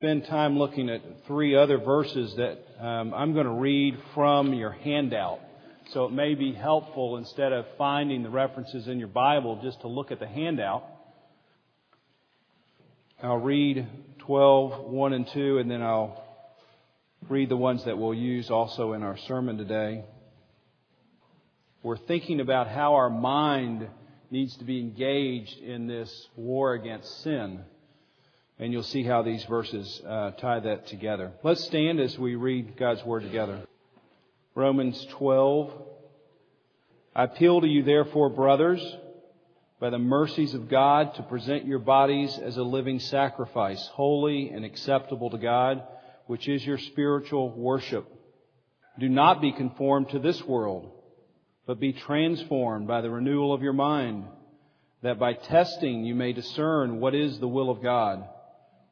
spend time looking at three other verses that um, I'm going to read from your handout. So it may be helpful instead of finding the references in your Bible just to look at the handout. I'll read 12, 1 and 2, and then I'll read the ones that we'll use also in our sermon today. We're thinking about how our mind needs to be engaged in this war against sin. And you'll see how these verses uh, tie that together. Let's stand as we read God's Word together. Romans 12. I appeal to you, therefore, brothers, by the mercies of God, to present your bodies as a living sacrifice, holy and acceptable to God, which is your spiritual worship. Do not be conformed to this world, but be transformed by the renewal of your mind, that by testing you may discern what is the will of God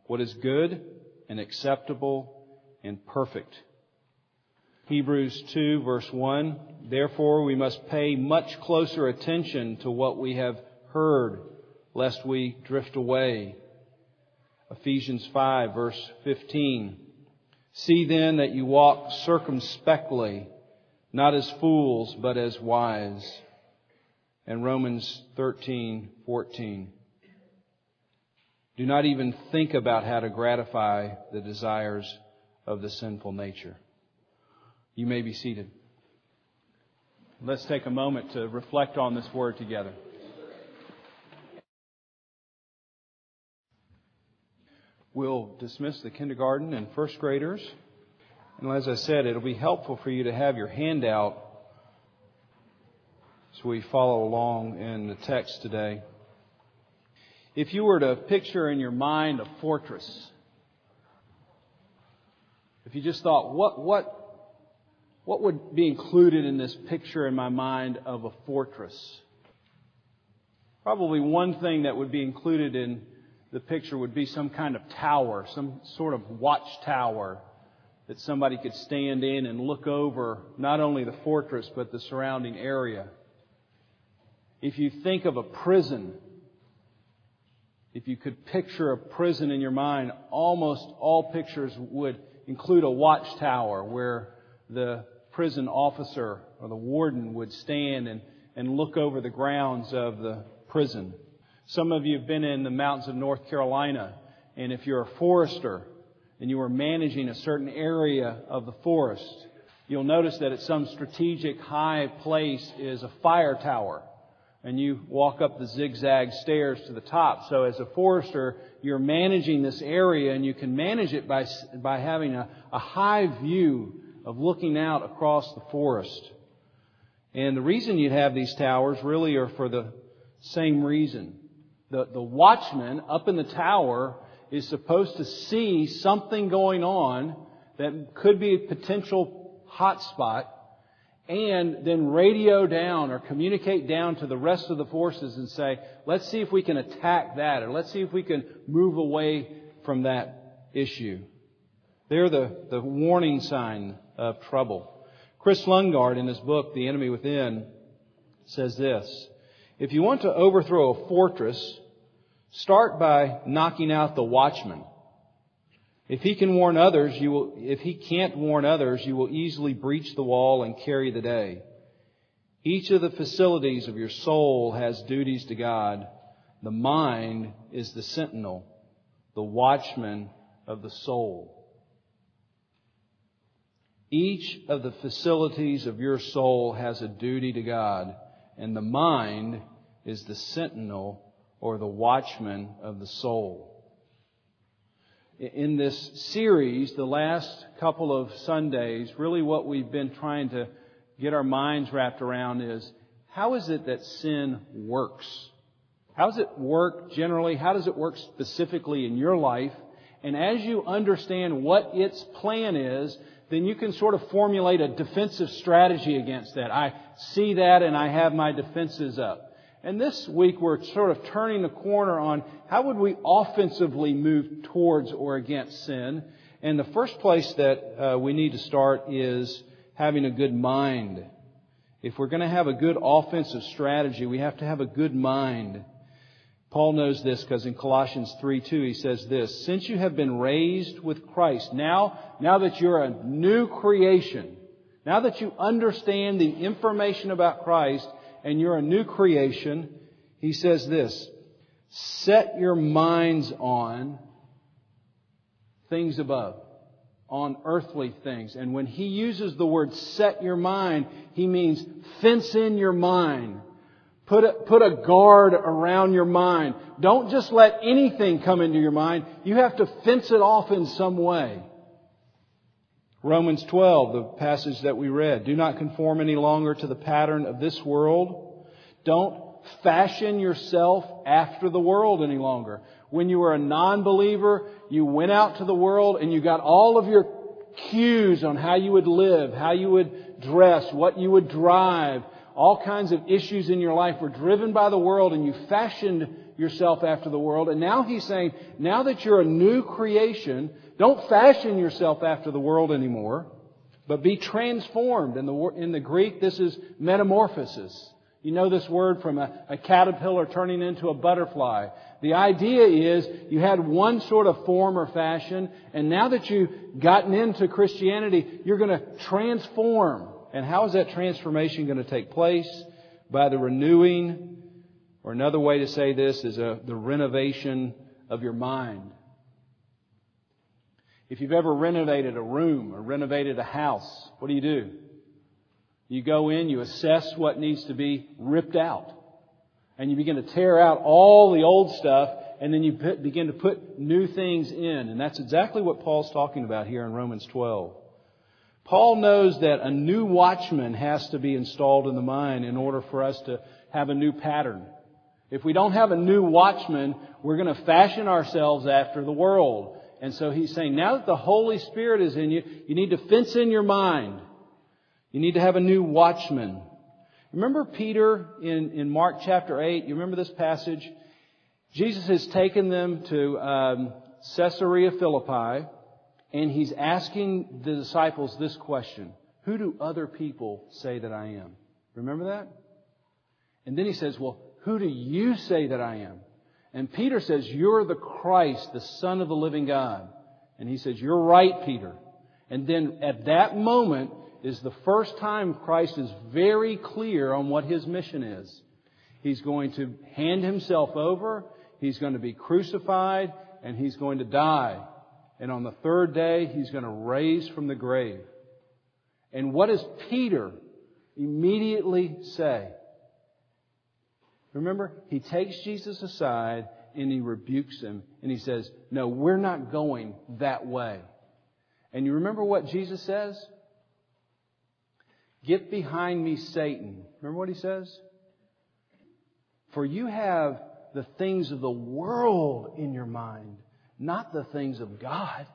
what is good and acceptable and perfect. Hebrews 2 verse 1, therefore we must pay much closer attention to what we have heard, lest we drift away. Ephesians 5 verse 15, see then that you walk circumspectly, not as fools, but as wise. And Romans 13:14. Do not even think about how to gratify the desires of the sinful nature. You may be seated. Let's take a moment to reflect on this word together. We'll dismiss the kindergarten and first graders. And as I said, it'll be helpful for you to have your handout as we follow along in the text today. If you were to picture in your mind a fortress, if you just thought, what, what, what would be included in this picture in my mind of a fortress? Probably one thing that would be included in the picture would be some kind of tower, some sort of watchtower that somebody could stand in and look over not only the fortress but the surrounding area. If you think of a prison, if you could picture a prison in your mind, almost all pictures would include a watchtower where the prison officer or the warden would stand and, and look over the grounds of the prison. Some of you have been in the mountains of North Carolina, and if you're a forester and you are managing a certain area of the forest, you'll notice that at some strategic high place is a fire tower and you walk up the zigzag stairs to the top. So as a forester, you're managing this area and you can manage it by, by having a, a high view of looking out across the forest. And the reason you'd have these towers really are for the same reason. The, the watchman up in the tower is supposed to see something going on that could be a potential hotspot and then radio down or communicate down to the rest of the forces and say, let's see if we can attack that or let's see if we can move away from that issue. They're the, the warning sign of trouble. Kris Lundgaard in his book, The Enemy Within, says this. If you want to overthrow a fortress, start by knocking out the watchman. If he can warn others, you will, if he can't warn others, you will easily breach the wall and carry the day. Each of the facilities of your soul has duties to God. The mind is the sentinel, the watchman of the soul. Each of the facilities of your soul has a duty to God, and the mind is the sentinel or the watchman of the soul in this series, the last couple of Sundays, really what we've been trying to get our minds wrapped around is how is it that sin works? How does it work generally? How does it work specifically in your life? And as you understand what its plan is, then you can sort of formulate a defensive strategy against that. I see that and I have my defenses up. And this week we're sort of turning the corner on how would we offensively move towards or against sin. And the first place that uh, we need to start is having a good mind. If we're going to have a good offensive strategy, we have to have a good mind. Paul knows this because in Colossians 3 2 he says this, since you have been raised with Christ, now, now that you're a new creation, now that you understand the information about Christ and you're a new creation, he says this, set your minds on things above, on earthly things. And when he uses the word set your mind, he means fence in your mind. Put a, put a guard around your mind. Don't just let anything come into your mind. You have to fence it off in some way. Romans 12, the passage that we read. Do not conform any longer to the pattern of this world. Don't fashion yourself after the world any longer. When you were a non-believer, you went out to the world and you got all of your cues on how you would live, how you would dress, what you would drive, all kinds of issues in your life were driven by the world and you fashioned yourself after the world. And now he's saying, now that you're a new creation, don't fashion yourself after the world anymore, but be transformed. In the, in the Greek, this is metamorphosis. You know this word from a, a caterpillar turning into a butterfly. The idea is you had one sort of form or fashion, and now that you've gotten into Christianity, you're going to transform. And how is that transformation going to take place? By the renewing, or another way to say this is a, the renovation of your mind. If you've ever renovated a room or renovated a house, what do you do? You go in, you assess what needs to be ripped out. And you begin to tear out all the old stuff, and then you begin to put new things in. And that's exactly what Paul's talking about here in Romans 12. Paul knows that a new watchman has to be installed in the mind in order for us to have a new pattern. If we don't have a new watchman, we're going to fashion ourselves after the world. And so he's saying, now that the Holy Spirit is in you, you need to fence in your mind. You need to have a new watchman. Remember Peter in, in Mark chapter 8? You remember this passage? Jesus has taken them to um, Caesarea Philippi. And he's asking the disciples this question Who do other people say that I am? Remember that? And then he says, Well, who do you say that I am? And Peter says, You're the Christ, the Son of the living God. And he says, You're right, Peter. And then at that moment is the first time Christ is very clear on what his mission is. He's going to hand himself over, he's going to be crucified, and he's going to die. And on the third day, he's going to raise from the grave. And what does Peter immediately say? Remember, he takes Jesus aside and he rebukes him and he says, No, we're not going that way. And you remember what Jesus says? Get behind me, Satan. Remember what he says? For you have the things of the world in your mind not the things of God.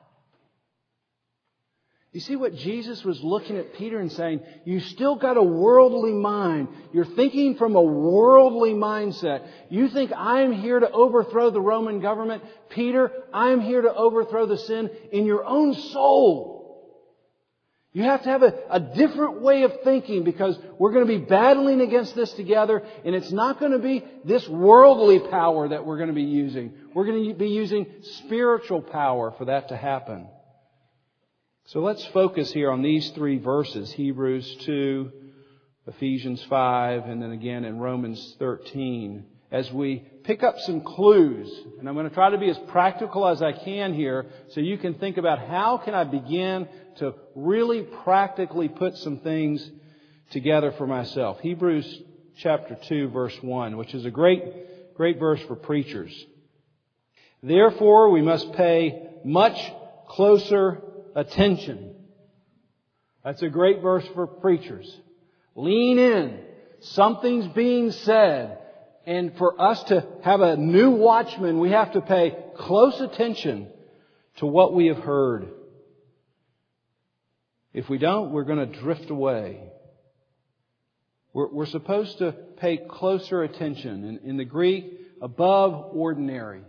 You see what Jesus was looking at Peter and saying, you still got a worldly mind. You're thinking from a worldly mindset. You think I'm here to overthrow the Roman government? Peter, I'm here to overthrow the sin in your own soul. You have to have a, a, different way of thinking because we're going to be battling against this together and it's not going to be this worldly power that we're going to be using. We're going to be using spiritual power for that to happen. So let's focus here on these three verses, Hebrews 2, Ephesians 5, and then again in Romans 13 as we pick up some clues. And I'm going to try to be as practical as I can here so you can think about how can I begin to really practically put some things together for myself. Hebrews chapter 2 verse 1, which is a great, great verse for preachers. Therefore we must pay much closer attention. That's a great verse for preachers. Lean in. Something's being said. And for us to have a new watchman, we have to pay close attention to what we have heard. If we don't, we're going to drift away. We're, we're supposed to pay closer attention. In, in the Greek, above ordinary.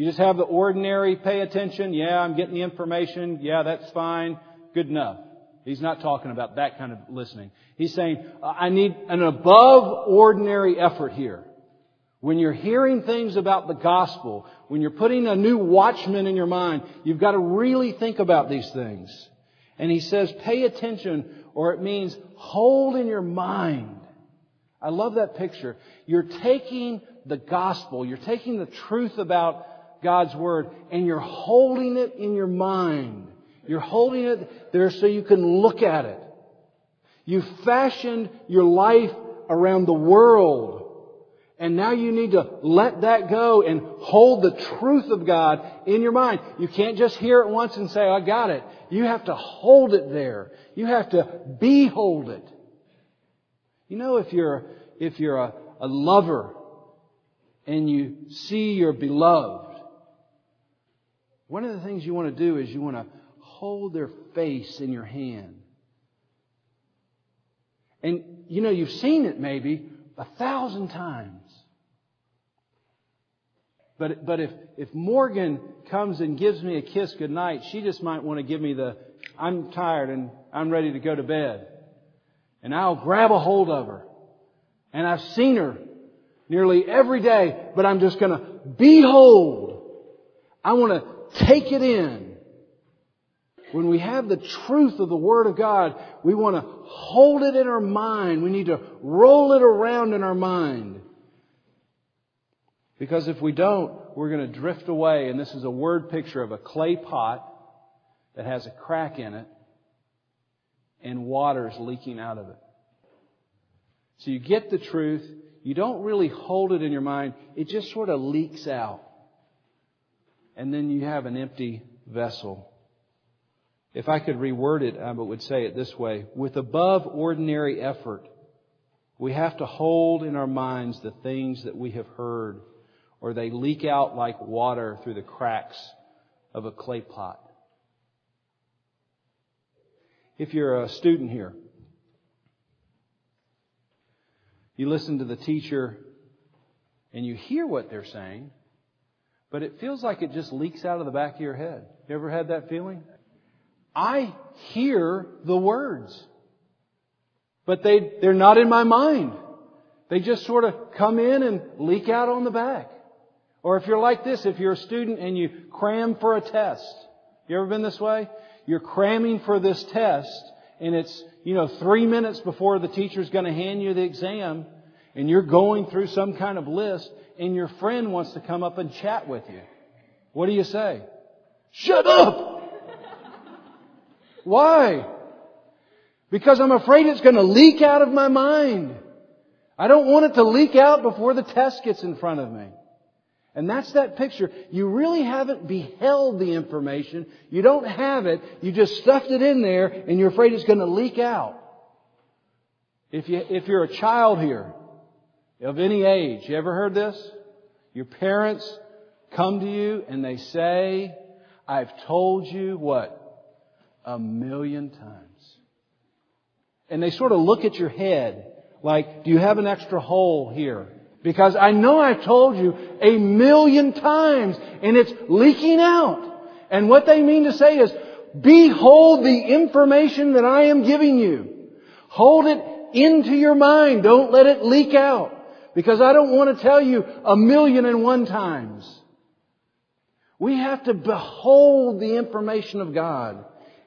You just have the ordinary pay attention. Yeah, I'm getting the information. Yeah, that's fine. Good enough. He's not talking about that kind of listening. He's saying, I need an above ordinary effort here. When you're hearing things about the gospel, when you're putting a new watchman in your mind, you've got to really think about these things. And he says, pay attention, or it means hold in your mind. I love that picture. You're taking the gospel, you're taking the truth about God's word, and you're holding it in your mind. You're holding it there so you can look at it. You've fashioned your life around the world and now you need to let that go and hold the truth of God in your mind. You can't just hear it once and say, I got it. You have to hold it there. You have to behold it. You know, if you're, if you're a, a lover and you see your beloved, one of the things you want to do is you want to hold their face in your hand. And, you know, you've seen it maybe a thousand times. But, but if, if Morgan comes and gives me a kiss goodnight, she just might want to give me the, I'm tired and I'm ready to go to bed. And I'll grab a hold of her. And I've seen her nearly every day, but I'm just going to behold. I want to take it in. When we have the truth of the Word of God, we want to hold it in our mind. We need to roll it around in our mind. Because if we don't, we're going to drift away. And this is a word picture of a clay pot that has a crack in it and water's leaking out of it. So you get the truth. You don't really hold it in your mind. It just sort of leaks out. And then you have an empty vessel. If I could reword it, I would say it this way. With above ordinary effort, we have to hold in our minds the things that we have heard or they leak out like water through the cracks of a clay pot. If you're a student here, you listen to the teacher and you hear what they're saying, but it feels like it just leaks out of the back of your head. You ever had that feeling? I hear the words, but they, they're not in my mind. They just sort of come in and leak out on the back. Or if you're like this, if you're a student and you cram for a test. You ever been this way? You're cramming for this test and it's, you know, three minutes before the teacher's going to hand you the exam and you're going through some kind of list and your friend wants to come up and chat with you. What do you say? Shut up! Why? Because I'm afraid it's going to leak out of my mind. I don't want it to leak out before the test gets in front of me. And that's that picture. You really haven't beheld the information. You don't have it. You just stuffed it in there and you're afraid it's going to leak out. If you, if you're a child here of any age, you ever heard this? Your parents come to you and they say, I've told you what? A million times. And they sort of look at your head like, do you have an extra hole here? Because I know I've told you a million times and it's leaking out. And what they mean to say is, behold the information that I am giving you. Hold it into your mind. Don't let it leak out. Because I don't want to tell you a million and one times. We have to behold the information of God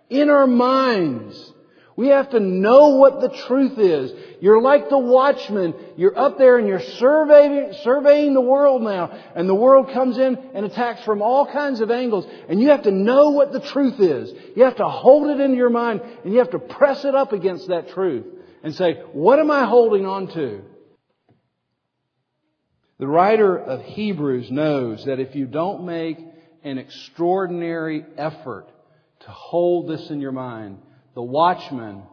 in our minds. We have to know what the truth is. You're like the watchman. You're up there and you're surveying, surveying the world now. And the world comes in and attacks from all kinds of angles. And you have to know what the truth is. You have to hold it in your mind and you have to press it up against that truth and say, what am I holding on to? The writer of Hebrews knows that if you don't make an extraordinary effort to hold this in your mind, the watchman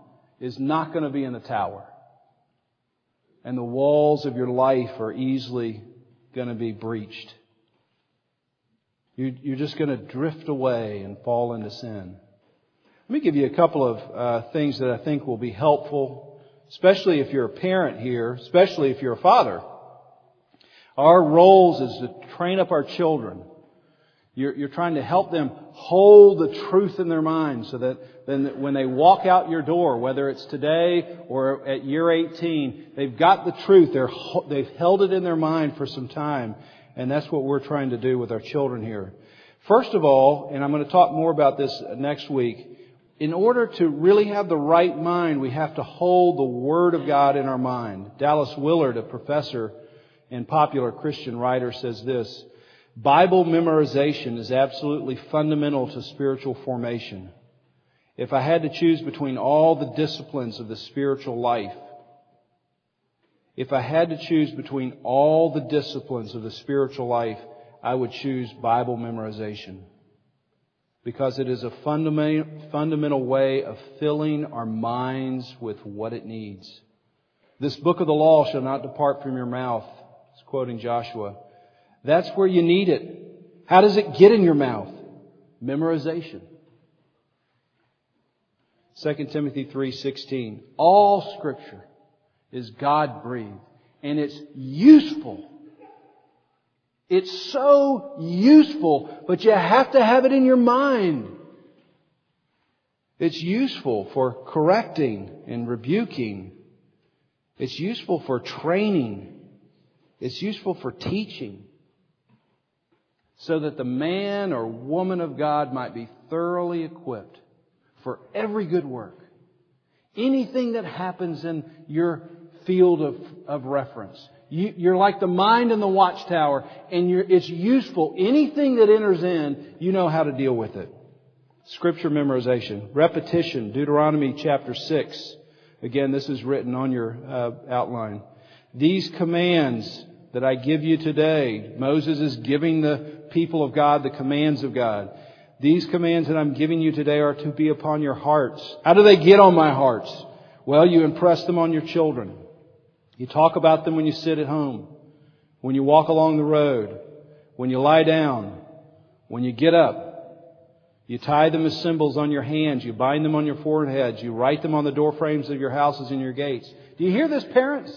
is not going to be in the tower. And the walls of your life are easily going to be breached. You're just going to drift away and fall into sin. Let me give you a couple of uh, things that I think will be helpful, especially if you're a parent here, especially if you're a father. Our roles is to train up our children You're, you're trying to help them hold the truth in their mind so that then when they walk out your door, whether it's today or at year 18, they've got the truth. They're, they've held it in their mind for some time. And that's what we're trying to do with our children here. First of all, and I'm going to talk more about this next week, in order to really have the right mind, we have to hold the Word of God in our mind. Dallas Willard, a professor and popular Christian writer, says this Bible memorization is absolutely fundamental to spiritual formation. If I had to choose between all the disciplines of the spiritual life, if I had to choose between all the disciplines of the spiritual life, I would choose Bible memorization. Because it is a fundamental, fundamental way of filling our minds with what it needs. This book of the law shall not depart from your mouth. It's quoting Joshua. That's where you need it. How does it get in your mouth? Memorization. 2 Timothy 3:16 All scripture is God-breathed and it's useful. It's so useful, but you have to have it in your mind. It's useful for correcting and rebuking. It's useful for training. It's useful for teaching so that the man or woman of God might be thoroughly equipped for every good work. Anything that happens in your field of, of reference. You, are like the mind in the watchtower, and it's useful. Anything that enters in, you know how to deal with it. Scripture memorization, repetition, Deuteronomy chapter 6. Again, this is written on your uh, outline. These commands that I give you today, Moses is giving the people of God the commands of God. These commands that I'm giving you today are to be upon your hearts. How do they get on my hearts? Well, you impress them on your children. You talk about them when you sit at home, when you walk along the road, when you lie down, when you get up. You tie them as symbols on your hands. You bind them on your foreheads. You write them on the door frames of your houses and your gates. Do you hear this, parents?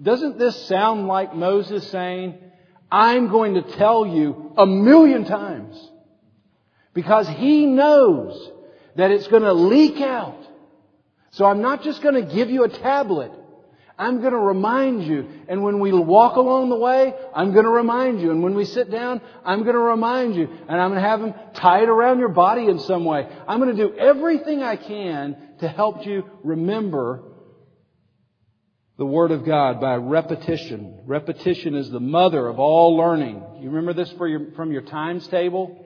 Doesn't this sound like Moses saying, I'm going to tell you a million times. Because he knows that it's going to leak out. So I'm not just going to give you a tablet. I'm going to remind you. And when we walk along the way, I'm going to remind you. And when we sit down, I'm going to remind you. And I'm going to have them tied around your body in some way. I'm going to do everything I can to help you remember the Word of God by repetition. Repetition is the mother of all learning. You remember this your, from your times table?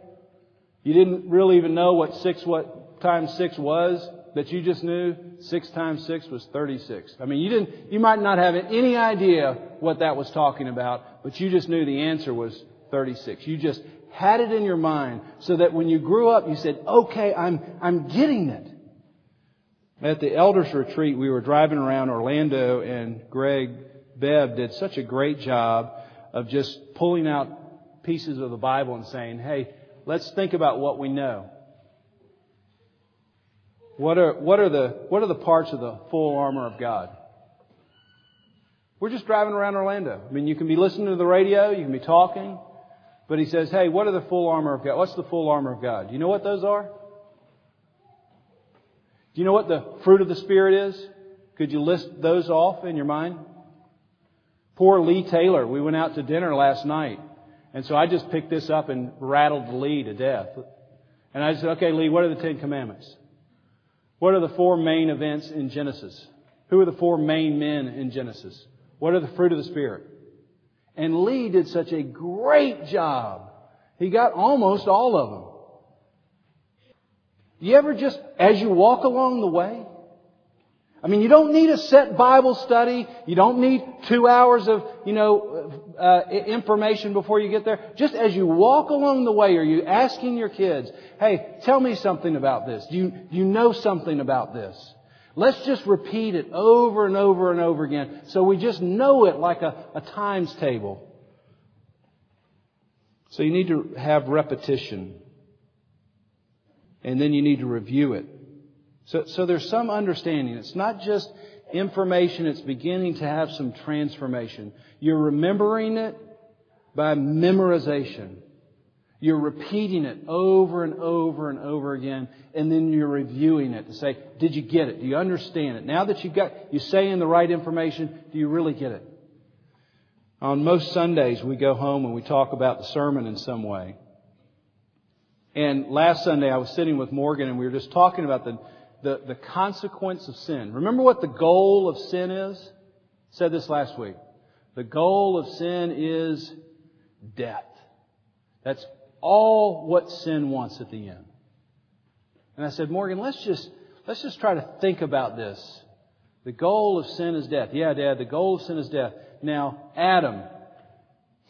You didn't really even know what six, what times six was, but you just knew six times six was 36. I mean, you didn't, you might not have any idea what that was talking about, but you just knew the answer was 36. You just had it in your mind so that when you grew up, you said, okay, I'm, I'm getting it. At the elders retreat, we were driving around Orlando and Greg Bev did such a great job of just pulling out pieces of the Bible and saying, hey, let's think about what we know. What are, what are the, what are the parts of the full armor of God? We're just driving around Orlando. I mean, you can be listening to the radio, you can be talking, but he says, hey, what are the full armor of God? What's the full armor of God? Do you know what those are? Do you know what the fruit of the Spirit is? Could you list those off in your mind? Poor Lee Taylor. We went out to dinner last night. And so I just picked this up and rattled Lee to death. And I said, okay, Lee, what are the Ten Commandments? What are the four main events in Genesis? Who are the four main men in Genesis? What are the fruit of the Spirit? And Lee did such a great job. He got almost all of them. You ever just, as you walk along the way, I mean, you don't need a set Bible study. You don't need two hours of, you know, uh, information before you get there. Just as you walk along the way, are you asking your kids, hey, tell me something about this? Do you, do you know something about this? Let's just repeat it over and over and over again so we just know it like a, a times table. So you need to have repetition and then you need to review it. So, so there's some understanding. It's not just information, it's beginning to have some transformation. You're remembering it by memorization. You're repeating it over and over and over again, and then you're reviewing it to say, did you get it? Do you understand it? Now that you've got, you say in the right information, do you really get it? On most Sundays, we go home and we talk about the sermon in some way. And last Sunday, I was sitting with Morgan and we were just talking about the, the, the consequence of sin. Remember what the goal of sin is? I said this last week. The goal of sin is death. That's all what sin wants at the end. And I said, Morgan, let's just, let's just try to think about this. The goal of sin is death. Yeah, Dad, the goal of sin is death. Now, Adam,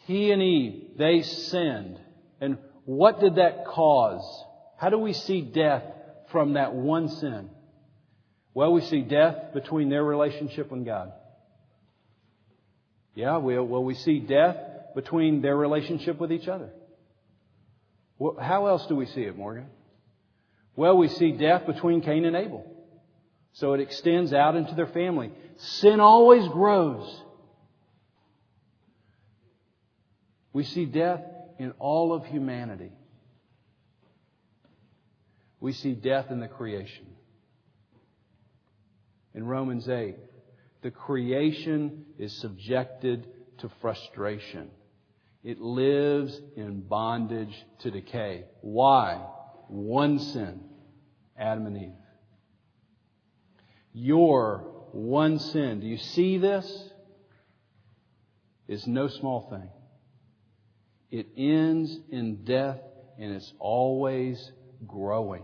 he and Eve, they sinned. And what did that cause? How do we see death from that one sin? Well, we see death between their relationship with God. Yeah, well, well we see death between their relationship with each other. How else do we see it, Morgan? Well, we see death between Cain and Abel. So it extends out into their family. Sin always grows. We see death in all of humanity. We see death in the creation. In Romans 8, the creation is subjected to frustration. It lives in bondage to decay. Why? One sin. Adam and Eve. Your one sin, do you see this? Is no small thing. It ends in death and it's always growing.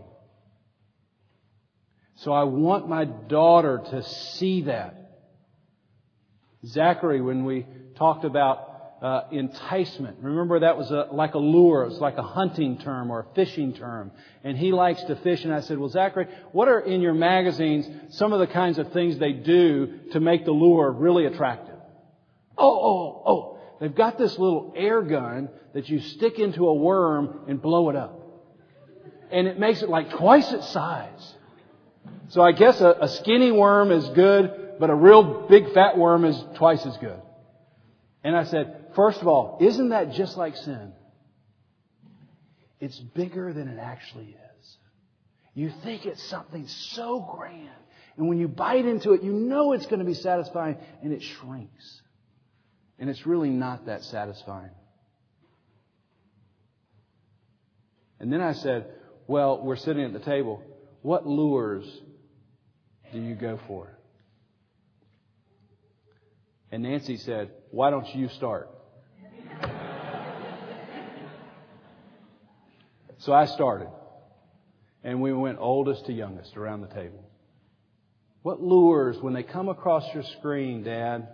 So I want my daughter to see that. Zachary, when we talked about uh, enticement. Remember that was a, like a lure. It was like a hunting term or a fishing term. And he likes to fish. And I said, well, Zachary, what are in your magazines some of the kinds of things they do to make the lure really attractive? Oh, oh, oh. They've got this little air gun that you stick into a worm and blow it up. And it makes it like twice its size. So I guess a, a skinny worm is good, but a real big fat worm is twice as good. And I said, first of all, isn't that just like sin? It's bigger than it actually is. You think it's something so grand. And when you bite into it, you know it's going to be satisfying, and it shrinks. And it's really not that satisfying. And then I said, Well, we're sitting at the table. What lures do you go for? And Nancy said, Why don't you start? so I started. And we went oldest to youngest around the table. What lures, when they come across your screen, Dad,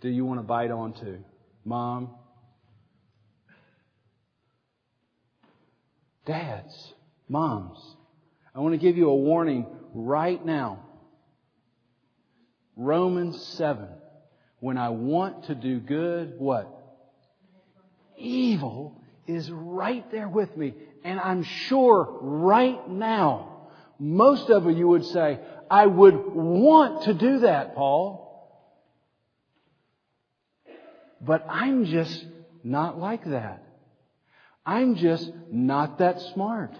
do you want to bite onto? Mom? Dads? Moms? I want to give you a warning right now. Romans 7 when I want to do good, what? Evil is right there with me. And I'm sure right now, most of you would say, I would want to do that, Paul. But I'm just not like that. I'm just not that smart.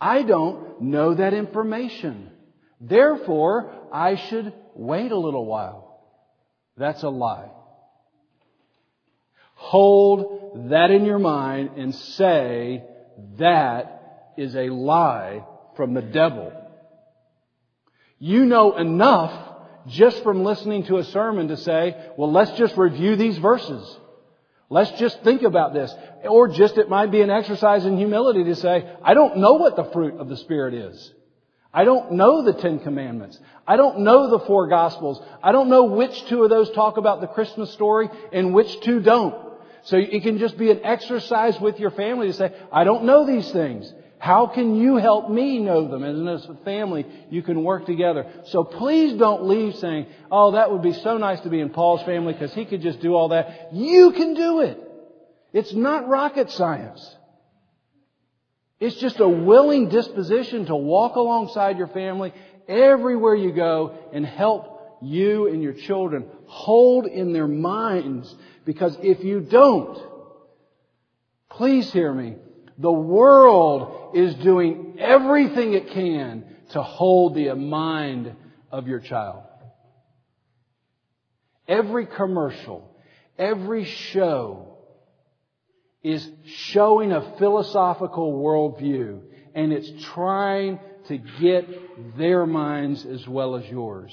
I don't know that information. Therefore, I should wait a little while. That's a lie. Hold that in your mind and say that is a lie from the devil. You know enough just from listening to a sermon to say, well, let's just review these verses. Let's just think about this. Or just it might be an exercise in humility to say, I don't know what the fruit of the Spirit is. I don't know the Ten Commandments. I don't know the four Gospels. I don't know which two of those talk about the Christmas story and which two don't. So it can just be an exercise with your family to say, I don't know these things. How can you help me know them? And as a family, you can work together. So please don't leave saying, oh, that would be so nice to be in Paul's family because he could just do all that. You can do it. It's not rocket science. It's just a willing disposition to walk alongside your family everywhere you go and help you and your children hold in their minds. Because if you don't, please hear me, The world is doing everything it can to hold the mind of your child. Every commercial, every show is showing a philosophical worldview and it's trying to get their minds as well as yours.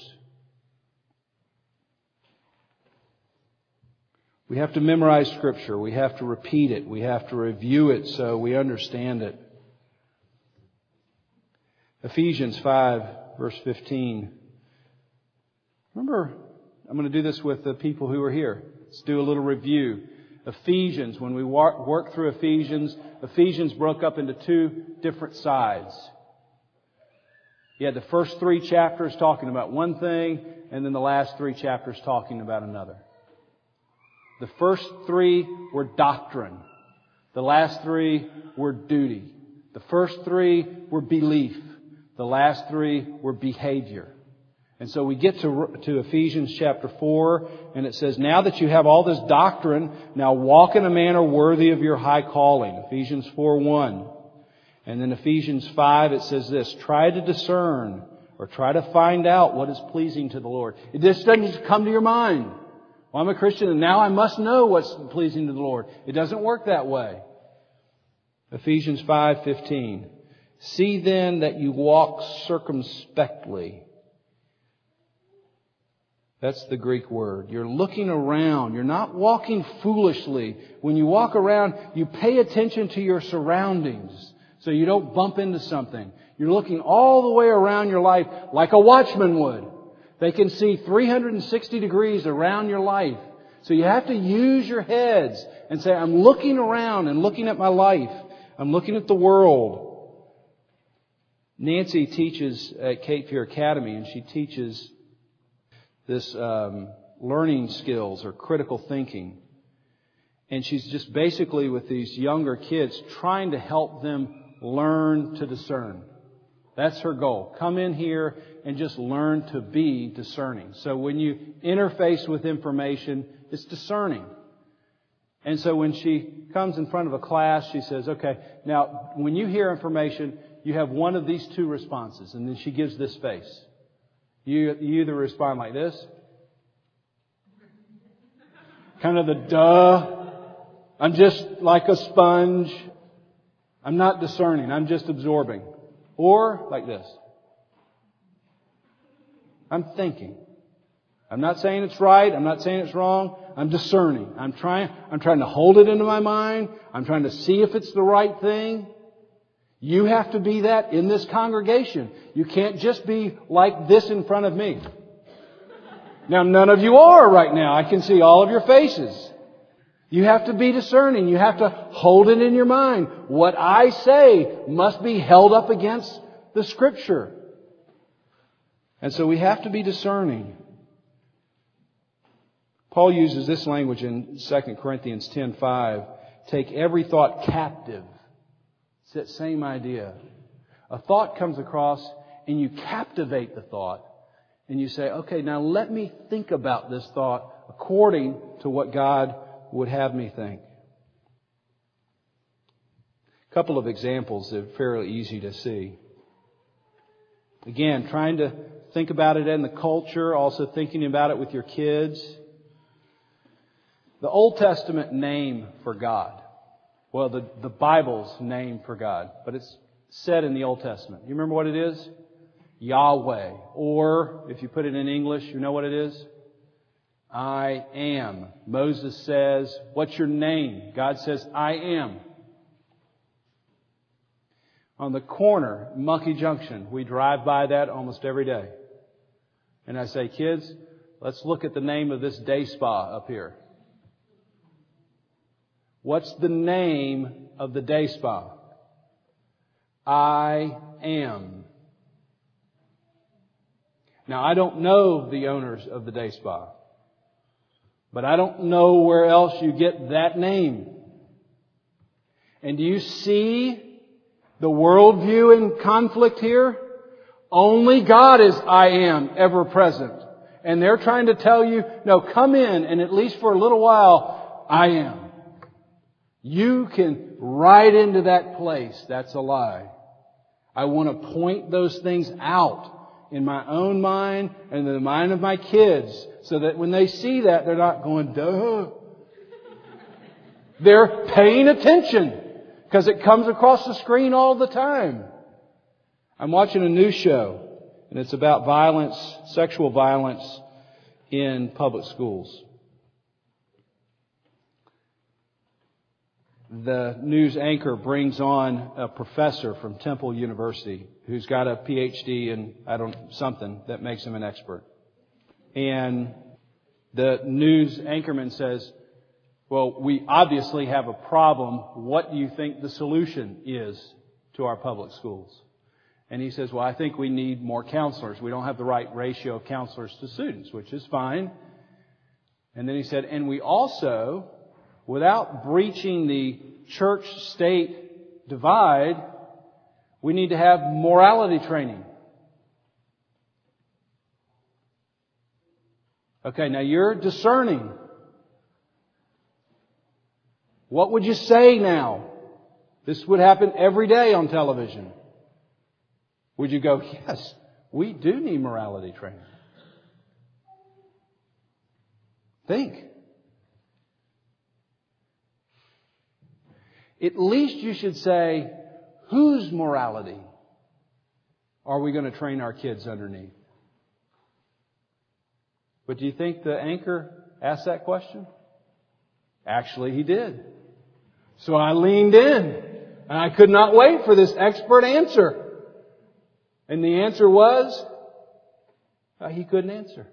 We have to memorize Scripture. We have to repeat it. We have to review it so we understand it. Ephesians 5, verse 15. Remember, I'm going to do this with the people who are here. Let's do a little review. Ephesians, when we work through Ephesians, Ephesians broke up into two different sides. You had the first three chapters talking about one thing, and then the last three chapters talking about another. The first three were doctrine. The last three were duty. The first three were belief. The last three were behavior. And so we get to, to Ephesians chapter 4, and it says, Now that you have all this doctrine, now walk in a manner worthy of your high calling. Ephesians 4 1. And then Ephesians 5, it says this, Try to discern, or try to find out what is pleasing to the Lord. Just doesn't come to your mind. Well, I'm a Christian and now I must know what's pleasing to the Lord. It doesn't work that way. Ephesians 5:15. See then that you walk circumspectly. That's the Greek word. You're looking around. You're not walking foolishly. When you walk around, you pay attention to your surroundings so you don't bump into something. You're looking all the way around your life like a watchman would. They can see 360 degrees around your life. So you have to use your heads and say, I'm looking around and looking at my life. I'm looking at the world. Nancy teaches at Cape Fear Academy and she teaches this um, learning skills or critical thinking. And she's just basically with these younger kids trying to help them learn to discern. That's her goal. Come in here and just learn to be discerning. So when you interface with information, it's discerning. And so when she comes in front of a class, she says, okay, now when you hear information, you have one of these two responses. And then she gives this face. You, you either respond like this, kind of the duh, I'm just like a sponge. I'm not discerning. I'm just absorbing. Or like this. I'm thinking. I'm not saying it's right. I'm not saying it's wrong. I'm discerning. I'm trying, I'm trying to hold it into my mind. I'm trying to see if it's the right thing. You have to be that in this congregation. You can't just be like this in front of me. Now none of you are right now. I can see all of your faces. You have to be discerning. You have to hold it in your mind. What I say must be held up against the scripture. And so we have to be discerning. Paul uses this language in 2 Corinthians 10:5, take every thought captive. It's that same idea. A thought comes across and you captivate the thought and you say, okay, now let me think about this thought according to what God would have me think. A couple of examples that are fairly easy to see. Again, trying to think about it in the culture, also thinking about it with your kids. The Old Testament name for God. Well, the, the Bible's name for God, but it's said in the Old Testament. You remember what it is? Yahweh. Or, if you put it in English, you know what it is? I am. Moses says, What's your name? God says, I am. On the corner, Monkey Junction, we drive by that almost every day. And I say, kids, let's look at the name of this day spa up here. What's the name of the day spa? I am. Now, I don't know the owners of the day spa. But I don't know where else you get that name. And do you see the worldview in conflict here? Only God is I am, ever present. And they're trying to tell you, no, come in and at least for a little while, I am. You can ride into that place. That's a lie. I want to point those things out in my own mind and in the mind of my kids so that when they see that, they're not going, duh. They're paying attention because it comes across the screen all the time. I'm watching a new show and it's about violence, sexual violence in public schools. The news anchor brings on a professor from Temple University who's got a PhD in, I don't, something that makes him an expert. And the news anchorman says, well, we obviously have a problem. What do you think the solution is to our public schools? And he says, well, I think we need more counselors. We don't have the right ratio of counselors to students, which is fine. And then he said, and we also, without breaching the church-state divide, we need to have morality training. Okay, now you're discerning. What would you say now? This would happen every day on television. Would you go, yes, we do need morality training? Think. At least you should say, whose morality are we going to train our kids underneath? But do you think the anchor asked that question? Actually, he did. So I leaned in and I could not wait for this expert answer. And the answer was, uh, he couldn't answer.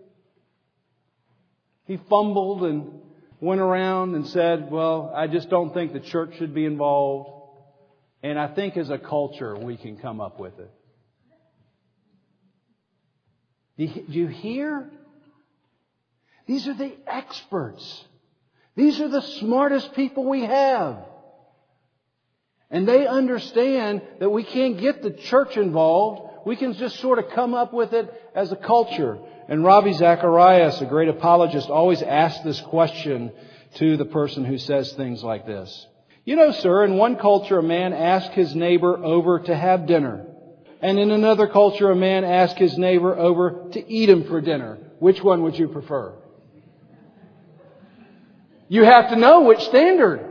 He fumbled and went around and said, well, I just don't think the church should be involved. And I think as a culture we can come up with it. Do you hear? These are the experts. These are the smartest people we have. And they understand that we can't get the church involved we can just sort of come up with it as a culture. And Ravi Zacharias, a great apologist, always asks this question to the person who says things like this. You know, sir, in one culture a man asks his neighbor over to have dinner. And in another culture a man asks his neighbor over to eat him for dinner. Which one would you prefer? You have to know which standard.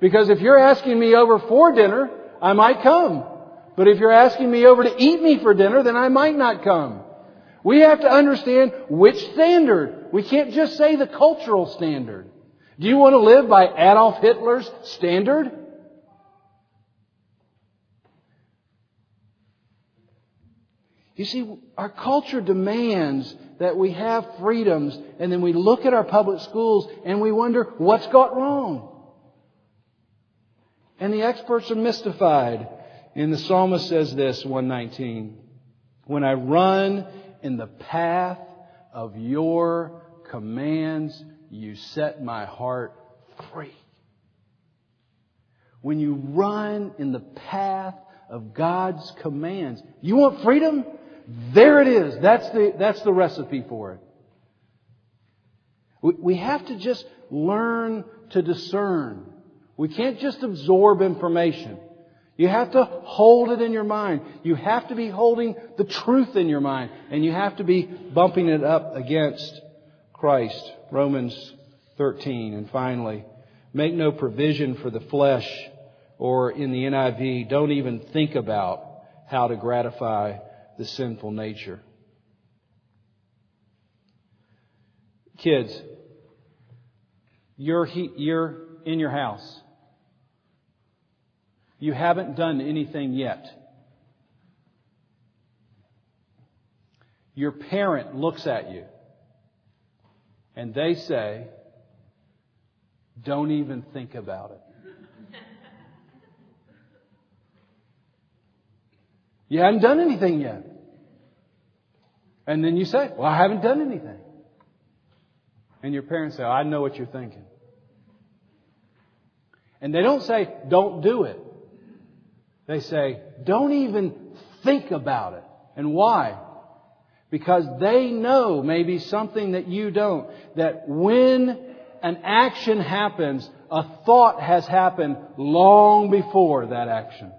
Because if you're asking me over for dinner, I might come. But if you're asking me over to eat me for dinner, then I might not come. We have to understand which standard. We can't just say the cultural standard. Do you want to live by Adolf Hitler's standard? You see, our culture demands that we have freedoms, and then we look at our public schools and we wonder what's got wrong. And the experts are mystified. And the psalmist says this, 119. When I run in the path of your commands, you set my heart free. When you run in the path of God's commands, you want freedom? There it is. That's the, that's the recipe for it. We, we have to just learn to discern. We can't just absorb information. You have to hold it in your mind. You have to be holding the truth in your mind. And you have to be bumping it up against Christ. Romans 13. And finally, make no provision for the flesh or in the NIV, don't even think about how to gratify the sinful nature. Kids, you're, you're in your house. You haven't done anything yet. Your parent looks at you and they say, don't even think about it. You haven't done anything yet. And then you say, well, I haven't done anything. And your parents say, I know what you're thinking. And they don't say, don't do it. They say, don't even think about it. And why? Because they know maybe something that you don't. That when an action happens, a thought has happened long before that action.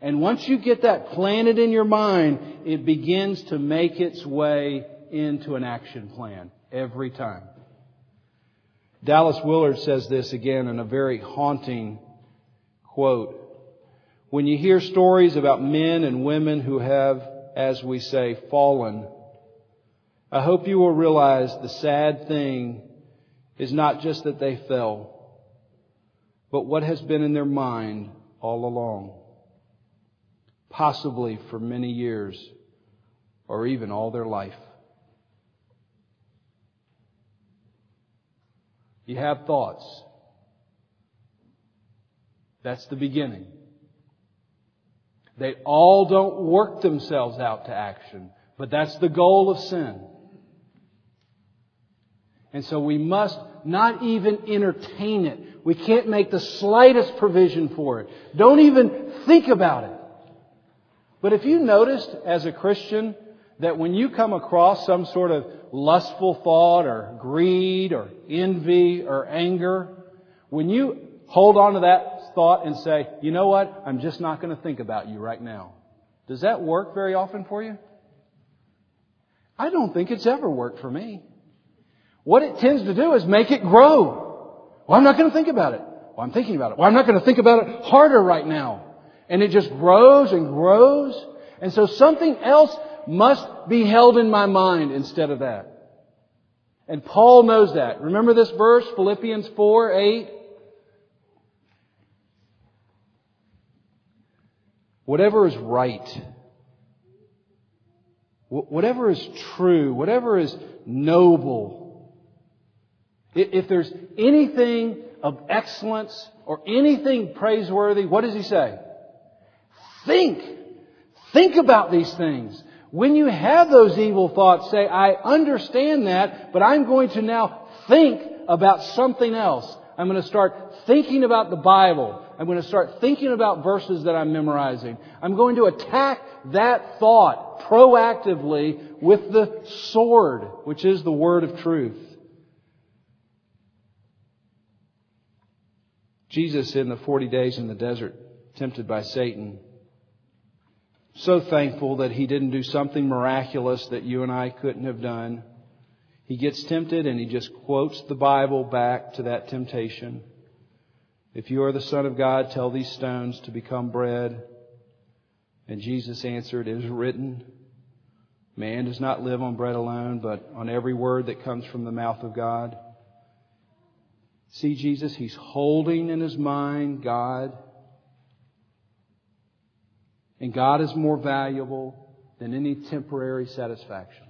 And once you get that planted in your mind, it begins to make its way into an action plan every time. Dallas Willard says this again in a very haunting quote. When you hear stories about men and women who have, as we say, fallen, I hope you will realize the sad thing is not just that they fell, but what has been in their mind all along possibly for many years or even all their life. You have thoughts. That's the beginning. They all don't work themselves out to action, but that's the goal of sin. And so we must not even entertain it. We can't make the slightest provision for it. Don't even think about it. But if you noticed as a Christian that when you come across some sort of lustful thought or greed or envy or anger, when you hold on to that thought and say, you know what, I'm just not going to think about you right now. Does that work very often for you? I don't think it's ever worked for me. What it tends to do is make it grow. Well, I'm not going to think about it. Well, I'm thinking about it. Well, I'm not going to think about it harder right now. And it just grows and grows. And so something else must be held in my mind instead of that. And Paul knows that. Remember this verse, Philippians 4, 8? Whatever is right, whatever is true, whatever is noble, if there's anything of excellence or anything praiseworthy, what does he say? Think. Think about these things. When you have those evil thoughts, say, I understand that, but I'm going to now think about something else. I'm going to start thinking about the Bible. I'm going to start thinking about verses that I'm memorizing. I'm going to attack that thought proactively with the sword, which is the word of truth. Jesus in the 40 days in the desert, tempted by Satan, so thankful that he didn't do something miraculous that you and I couldn't have done. He gets tempted and he just quotes the Bible back to that temptation. If you are the Son of God, tell these stones to become bread. And Jesus answered, It is written, Man does not live on bread alone, but on every word that comes from the mouth of God. See Jesus, he's holding in his mind God and God is more valuable than any temporary satisfaction.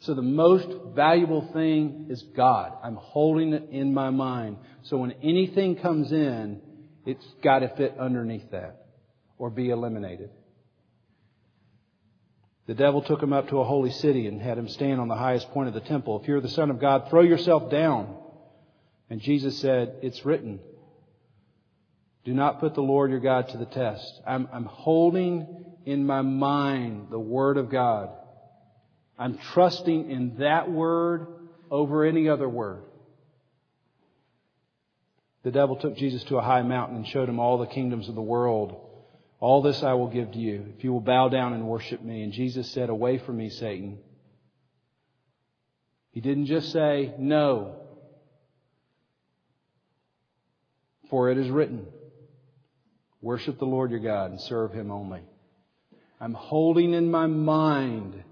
So the most valuable thing is God. I'm holding it in my mind. So when anything comes in, it's got to fit underneath that or be eliminated. The devil took him up to a holy city and had him stand on the highest point of the temple. If you're the Son of God, throw yourself down. And Jesus said, It's written. Do not put the Lord your God to the test. I'm, I'm holding in my mind the Word of God. I'm trusting in that Word over any other Word. The devil took Jesus to a high mountain and showed him all the kingdoms of the world. All this I will give to you if you will bow down and worship me. And Jesus said, Away from me, Satan. He didn't just say, No. For it is written. Worship the Lord your God and serve Him only. I'm holding in my mind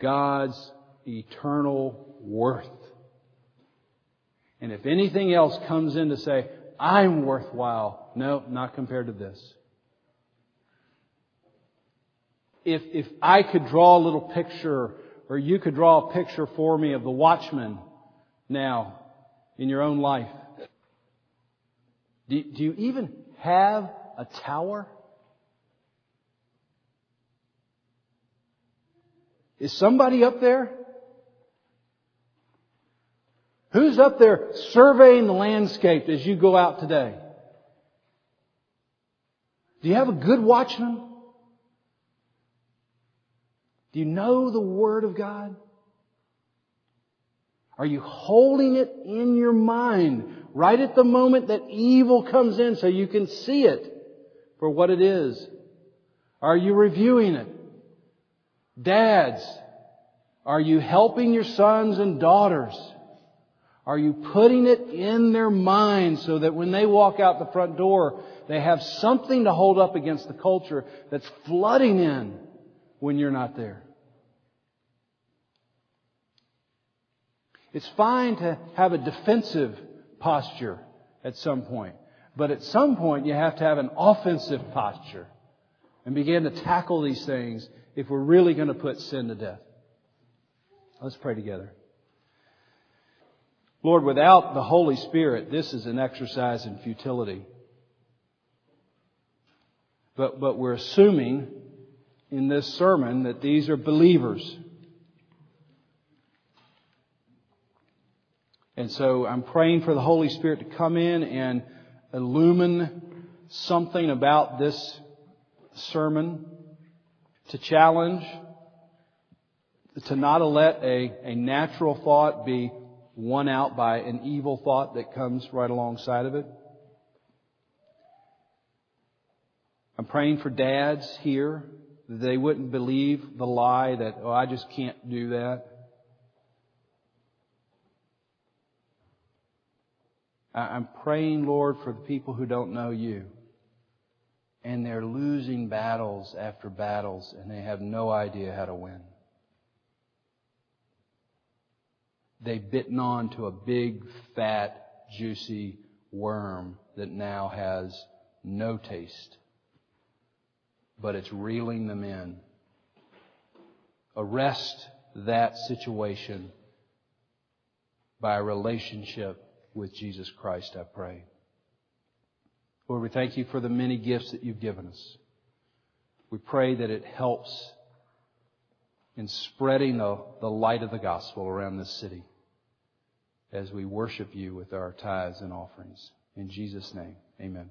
God's eternal worth. And if anything else comes in to say, I'm worthwhile, no, not compared to this. If, if I could draw a little picture, or you could draw a picture for me of the watchman now in your own life, do, do you even have a tower? Is somebody up there? Who's up there surveying the landscape as you go out today? Do you have a good watchman? Do you know the Word of God? Are you holding it in your mind right at the moment that evil comes in so you can see it for what it is? Are you reviewing it? Dads, are you helping your sons and daughters? Are you putting it in their minds so that when they walk out the front door, they have something to hold up against the culture that's flooding in when you're not there? It's fine to have a defensive posture at some point. But at some point, you have to have an offensive posture and begin to tackle these things if we're really going to put sin to death. Let's pray together. Lord, without the Holy Spirit, this is an exercise in futility. But, but we're assuming in this sermon that these are believers. And so I'm praying for the Holy Spirit to come in and illumine something about this sermon, to challenge, to not let a, a natural thought be won out by an evil thought that comes right alongside of it. I'm praying for dads here that they wouldn't believe the lie that, oh, I just can't do that. I'm praying, Lord, for the people who don't know you. And they're losing battles after battles and they have no idea how to win. they've bitten on to a big, fat, juicy worm that now has no taste. But it's reeling them in. Arrest that situation by a relationship with Jesus Christ, I pray. Lord, we thank you for the many gifts that you've given us. We pray that it helps in spreading the, the light of the gospel around this city as we worship you with our tithes and offerings. In Jesus' name, amen.